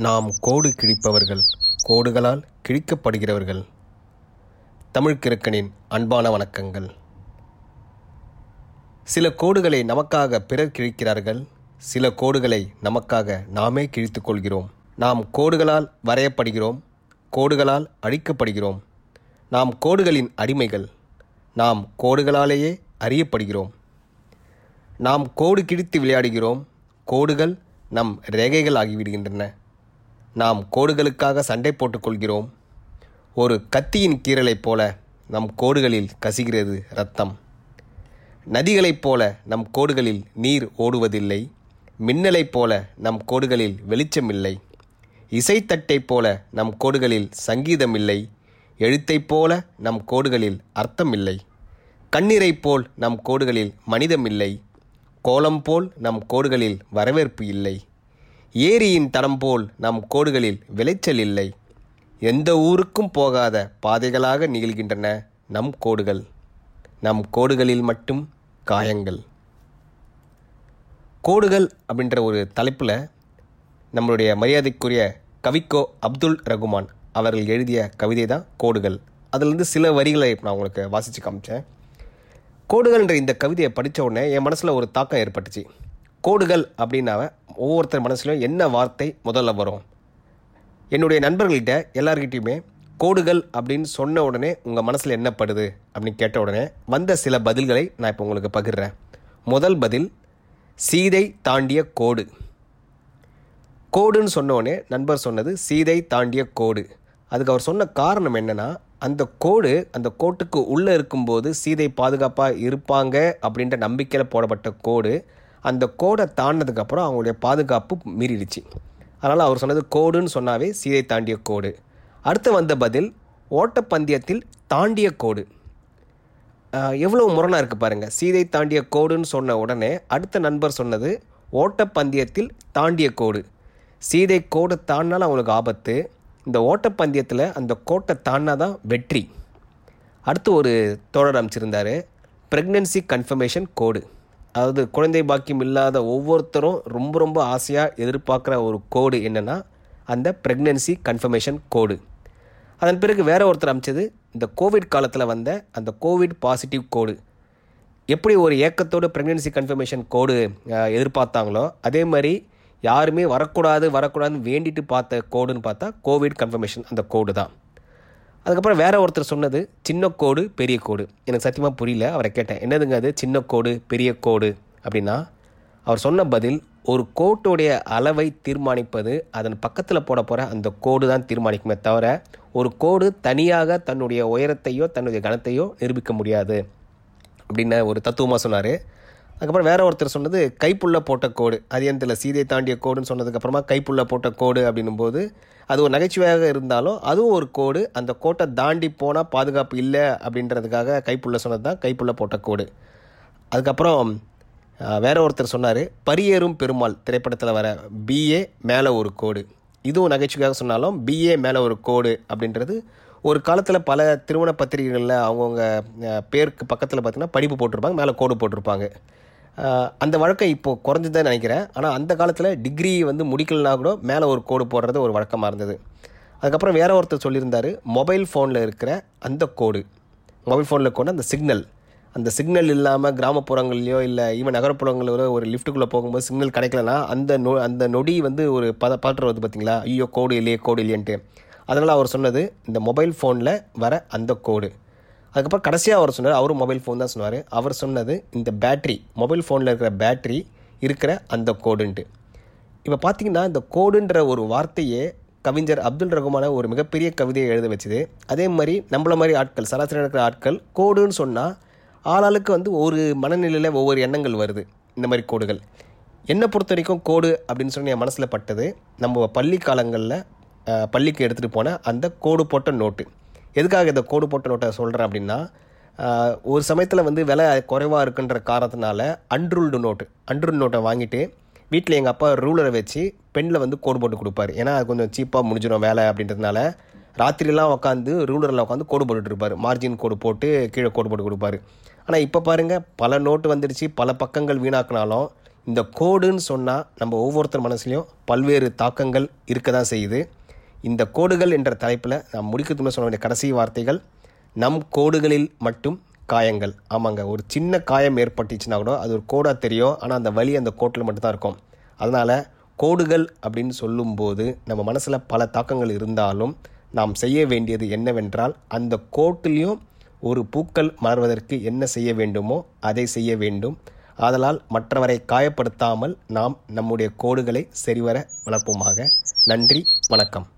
நாம் கோடு கிழிப்பவர்கள் கோடுகளால் கிழிக்கப்படுகிறவர்கள். தமிழ்கிறுக்கனின் அன்பான வணக்கங்கள். சில கோடுகளை நமக்காக பிறர் கிழிக்கிறார்கள் சில கோடுகளை நமக்காக நாமே கிழித்துக்கொள்கிறோம் நாம் கோடுகளால் வரையப்படுகிறோம் கோடுகளால் அழிக்கப்படுகிறோம். நாம் கோடுகளின் அடிமைகள் நாம் கோடுகளாலேயே அறியப்படுகிறோம். நாம் கோடு கிழித்து விளையாடுகிறோம் கோடுகள் நம் ரேகைகள் ஆகிவிடுகின்றன நாம் கோடுகளுக்காக சண்டை போட்டுக்கொள்கிறோம். ஒரு கத்தியின் கீறலைப் போல நம் கோடுகளில் கசிகிறது இரத்தம். நதிகளைப் போல நம் கோடுகளில் நீர் ஓடுவதில்லை. மின்னலைப் போல நம் கோடுகளில் வெளிச்சமில்லை. இசைத்தட்டைப் போல நம் கோடுகளில் சங்கீதமில்லை. எழுத்தைப் போல நம் கோடுகளில் அர்த்தமில்லை. கண்ணீரைப் போல் நம் கோடுகளில் மனிதமில்லை. கோலம் போல் நம் கோடுகளில் வரவேற்பு இல்லை. ஏரியின் தடம் போல் நம் கோடுகளில் விளைச்சல் இல்லை. எந்த ஊருக்கும் போகாத பாதைகளாக நிகழ்கின்றன நம் கோடுகள். நம் கோடுகளில் மட்டும் காயங்கள். கோடுகள் அப்படின்ற ஒரு தலைப்பில் நம்மளுடைய மரியாதைக்குரிய கவிக்கோ அப்துல் ரகுமான் அவர்கள் எழுதிய கவிதை தான் கோடுகள். அதிலிருந்து சில வரிகளை நான் உங்களுக்கு வாசித்து காமிச்சேன். கோடுகள்ன்ற இந்த கவிதையை படித்த உடனே என் மனசில் ஒரு தாக்கம் ஏற்பட்டுச்சு. கோடுகள் அப்படின்னாவே ஒவ்வொருத்தர் மனசுலையும் என்ன வார்த்தை முதல்ல வரும்? என்னுடைய நண்பர்கள்கிட்ட எல்லார்கிட்டையுமே கோடுகள் அப்படின்னு சொன்ன உடனே உங்கள் மனசில் என்னப்படுது அப்படின்னு கேட்ட உடனே வந்த சில பதில்களை நான் இப்போ உங்களுக்கு பகிர்றேன். முதல் பதில் சீதை தாண்டிய கோடு. கோடுன்னு சொன்ன உடனே நண்பர் சொன்னது சீதை தாண்டிய கோடு. அதுக்கு அவர் சொன்ன காரணம் என்னென்னா அந்த கோடு அந்த கோட்டுக்கு உள்ளே இருக்கும்போது சீதை பாதுகாப்பாக இருப்பாங்க அப்படின்ற நம்பிக்கையில் போடப்பட்ட கோடு. அந்த கோடை தாண்டினதுக்கப்புறம் அவங்களுடைய பாதுகாப்பு மீறிடுச்சு. அதனால் அவர் சொன்னது கோடுன்னு சொன்னாவே சீதை தாண்டிய கோடு. அடுத்து வந்த பதில் ஓட்டப்பந்தயத்தில் தாண்டிய கோடு. எவ்வளோ முரணாக இருக்குது பாருங்கள் சீதை தாண்டிய கோடுன்னு சொன்ன உடனே அடுத்த நண்பர் சொன்னது ஓட்டப்பந்தயத்தில் தாண்டிய கோடு. சீதை கோடு தாண்டினாலும் அவங்களுக்கு ஆபத்து. இந்த ஓட்டப்பந்தயத்தில் அந்த கோட்டை தாண்டினா தான் வெற்றி. அடுத்து ஒரு தோழர் அமைச்சிருந்தார் ப்ரெக்னென்சி கன்ஃபர்மேஷன் கோடு அதாவது குழந்தை பாக்கியம் இல்லாத ஒவ்வொருத்தரும் ரொம்ப ரொம்ப ஆசையாக எதிர்பார்க்குற ஒரு கோடு என்னென்னா அந்த ப்ரெக்னென்சி கன்ஃபர்மேஷன் கோடு. அதன் பிறகு வேற ஒருத்தர் அமைச்சது இந்த கோவிட் காலத்தில் வந்த அந்த கோவிட் பாசிட்டிவ் கோடு. எப்படி ஒரு ஏக்கத்தோடு ப்ரெக்னென்சி கன்ஃபர்மேஷன் கோடு எதிர்பார்த்தாங்களோ அதே மாதிரி யாருமே வரக்கூடாது வரக்கூடாதுன்னு வேண்டிட்டு பார்த்த கோடுன்னு பார்த்தா கோவிட் கன்ஃபர்மேஷன் அந்த கோடு தான் அதுக்கப்புறம் வேற ஒருத்தர் சொன்னது சின்ன கோடு பெரிய கோடு. எனக்கு சத்தியமாக புரியல அவரை கேட்டேன். என்னதுங்க அது? சின்ன கோடு பெரிய கோடு? அப்படின்னா அவர் சொன்ன பதில் ஒரு கோட்டுடைய அளவை தீர்மானிப்பது அதன் பக்கத்தில் போட போகிற அந்த கோடு தான் தீர்மானிக்குமே தவிர ஒரு கோடு தனியாக தன்னுடைய உயரத்தையோ தன்னுடைய கனத்தையோ நிரூபிக்க முடியாது. அப்படின்னு ஒரு தத்துவமாக சொன்னார். அதுக்கப்புறம் வேற ஒருத்தர் சொன்னது கைப்புள்ள போட்ட கோடு. அது சீதை தாண்டிய கோடுன்னு சொன்னதுக்கப்புறமா கைப்புள்ள போட்ட கோடு அப்படின்னும் போது அது ஒரு நகைச்சுவையாக இருந்தாலும் அதுவும் ஒரு கோடு. அந்த கோட்டை தாண்டி போனால் பாதுகாப்பு இல்லை அப்படின்றதுக்காக கைப்புள்ள சொன்னது தான் கைப்புள்ள போட்ட கோடு. அதுக்கப்புறம் வேற ஒருத்தர் சொன்னார் பரியேறும் பெருமாள் திரைப்படத்தில் வர பிஏ மேலே ஒரு கோடு. இதுவும் நகைச்சுவையாக சொன்னாலும் பிஏ மேலே ஒரு கோடு அப்படின்றது ஒரு காலத்தில் பல திருமண பத்திரிகைகளில் அவங்கவுங்க பேருக்கு பக்கத்தில் பார்த்திங்கன்னா படிப்பு போட்டிருப்பாங்க மேலே கோடு போட்டிருப்பாங்க. அந்த வழக்கம் இப்போது குறைஞ்சதுதான் நினைக்கிறேன். ஆனால் அந்த காலத்தில் டிகிரி வந்து முடிக்கலனா கூட மேலே ஒரு கோடு போடுறது ஒரு வழக்கமாக இருந்தது. அதுக்கப்புறம் வேற ஒருத்தர் சொல்லியிருந்தார் மொபைல் ஃபோனில் இருக்கிற அந்த கோடு மொபைல் ஃபோனில் கொண்டு அந்த சிக்னல் அந்த சிக்னல் இல்லாமல் கிராமப்புறங்கள்லையோ இல்லை ஈவன் நகரப்புறங்களிலோ ஒரு லிஃப்ட்டுக்குள்ளே போகும்போது சிக்னல் கிடைக்கலனா அந்த நொ அந்த நொடி வந்து ஒரு பத பாட்டு வருது பார்த்தீங்களா ஐயோ கோடு இல்லையே கோடு இல்லையன்ட்டு. அதனால் அவர் சொன்னது இந்த மொபைல் ஃபோனில் வர அந்த கோடு அதுக்கப்புறம் கடைசியாக அவர் சொன்னார் அவரும் மொபைல் ஃபோன் தான் சொன்னார். அவர் சொன்னது இந்த பேட்ரி மொபைல் ஃபோனில் இருக்கிற பேட்ரி இருக்கிற அந்த கோடுன்ட்டு இப்போ பார்த்தீங்கன்னா இந்த கோடுன்ற ஒரு வார்த்தையே கவிஞர் அப்துல் ரகுமான ஒரு மிகப்பெரிய கவிதையை எழுத வச்சுது. அதே மாதிரி நம்மள மாதிரி ஆட்கள் சராசரி இருக்கிற ஆட்கள் கோடுன்னு சொன்னால் ஆளாளுக்கு வந்து ஒரு மனநிலையில் ஒவ்வொரு எண்ணங்கள் வருது. இந்த மாதிரி கோடுகள் என்னை பொறுத்த வரைக்கும் கோடு அப்படின்னு சொல்லி என் மனசில் பட்டது நம்ம பள்ளி காலங்களில் பள்ளிக்கு எடுத்துகிட்டு போன அந்த கோடு போட்ட நோட்டு எதுக்காக இந்த கோடு போட்ட நோட்டை சொல்கிறேன் அப்படின்னா ஒரு சமயத்தில் வந்து விலை குறைவாக இருக்குன்ற காரணத்தினால அன்ரூல்டு நோட்டு அன்ரூல்டு நோட்டை வாங்கிட்டு வீட்டில் எங்கள் அப்பா ரூலரை வச்சு பெண்ணில் வந்து கோடு போட்டு கொடுப்பாரு. ஏன்னா அது கொஞ்சம் சீப்பாக முடிஞ்சிடும் வேலை அப்படின்றதுனால ராத்திரிலாம் உட்காந்து ரூலரில் உட்காந்து கோடு போட்டுட்டு இருப்பார். மார்ஜின் கோடு போட்டு கீழே கோடு போட்டு கொடுப்பாரு. ஆனால் இப்போ பாருங்கள் பல நோட்டு வந்துடுச்சு பல பக்கங்கள் வீணாக்கினாலும் இந்த கோடுன்னு சொன்னால் நம்ம ஒவ்வொருத்தர் மனசுலையும் பல்வேறு தாக்கங்கள் இருக்க தான் செய்யுது. இந்த கோடுகள் என்ற தலைப்பில் நான் முடிக்கிறதுன்னு சொல்ல வேண்டிய கடைசி வார்த்தைகள் நம் கோடுகளில் மட்டும் காயங்கள். ஆமாங்க ஒரு சின்ன காயம் ஏற்பட்டுச்சுன்னா கூட அது ஒரு கோடாக தெரியும் ஆனால் அந்த வலி அந்த கோட்டில் மட்டும்தான் இருக்கும். அதனால் கோடுகள் அப்படின்னு சொல்லும்போது நம்ம மனசில் பல தாக்கங்கள் இருந்தாலும் நாம் செய்ய வேண்டியது என்னவென்றால் அந்த கோட்டிலையும் ஒரு பூக்கள் மலர்வதற்கு என்ன செய்ய வேண்டுமோ அதை செய்ய வேண்டும். ஆதலால் மற்றவரை காயப்படுத்தாமல் நாம் நம்முடைய கோடுகளை சரிவர வளர்ப்போமாக. நன்றி வணக்கம்.